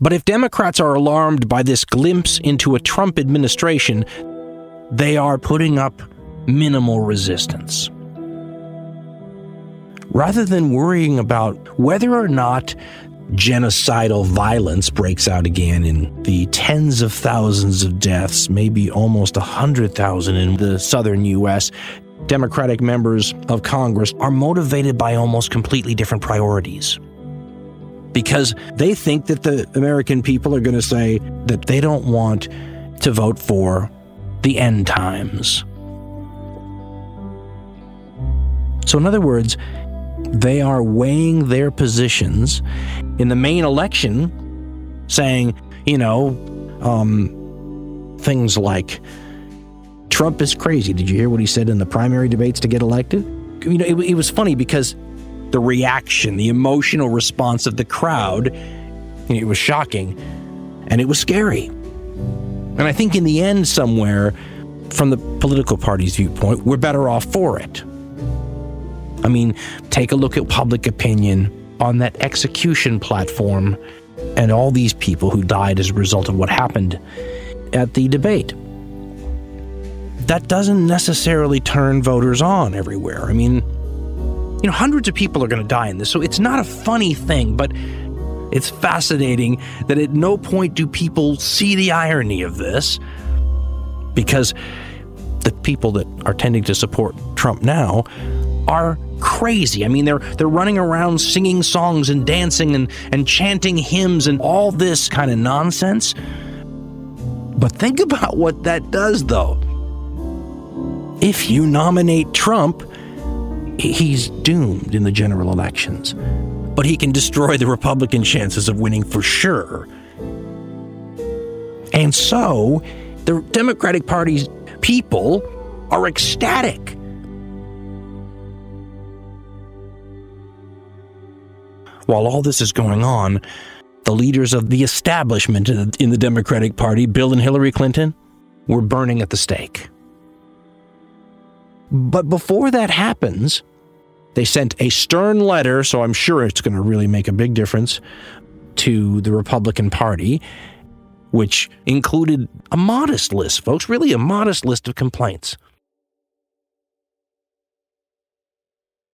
But if Democrats are alarmed by this glimpse into a Trump administration, they are putting up minimal resistance. Rather than worrying about whether or not genocidal violence breaks out again in the tens of thousands of deaths, maybe almost 100,000 in the southern U.S., Democratic members of Congress are motivated by almost completely different priorities. Because they think that the American people are going to say that they don't want to vote for the end times. So, in other words, they are weighing their positions in the main election, saying, you know, um, things like Trump is crazy. Did you hear what he said in the primary debates to get elected? You know, it, it was funny because the reaction, the emotional response of the crowd, it was shocking and it was scary. And I think in the end, somewhere, from the political party's viewpoint, we're better off for it. I mean, take a look at public opinion on that execution platform and all these people who died as a result of what happened at the debate. That doesn't necessarily turn voters on everywhere. I mean, you know, hundreds of people are going to die in this, so it's not a funny thing, but it's fascinating that at no point do people see the irony of this because the people that are tending to support Trump now are crazy. I mean, they're they're running around singing songs and dancing and, and chanting hymns and all this kind of nonsense. But think about what that does though. If you nominate Trump, he's doomed in the general elections. But he can destroy the Republican chances of winning for sure. And so, the Democratic Party's people are ecstatic While all this is going on, the leaders of the establishment in the Democratic Party, Bill and Hillary Clinton, were burning at the stake. But before that happens, they sent a stern letter, so I'm sure it's going to really make a big difference to the Republican Party, which included a modest list, folks, really a modest list of complaints.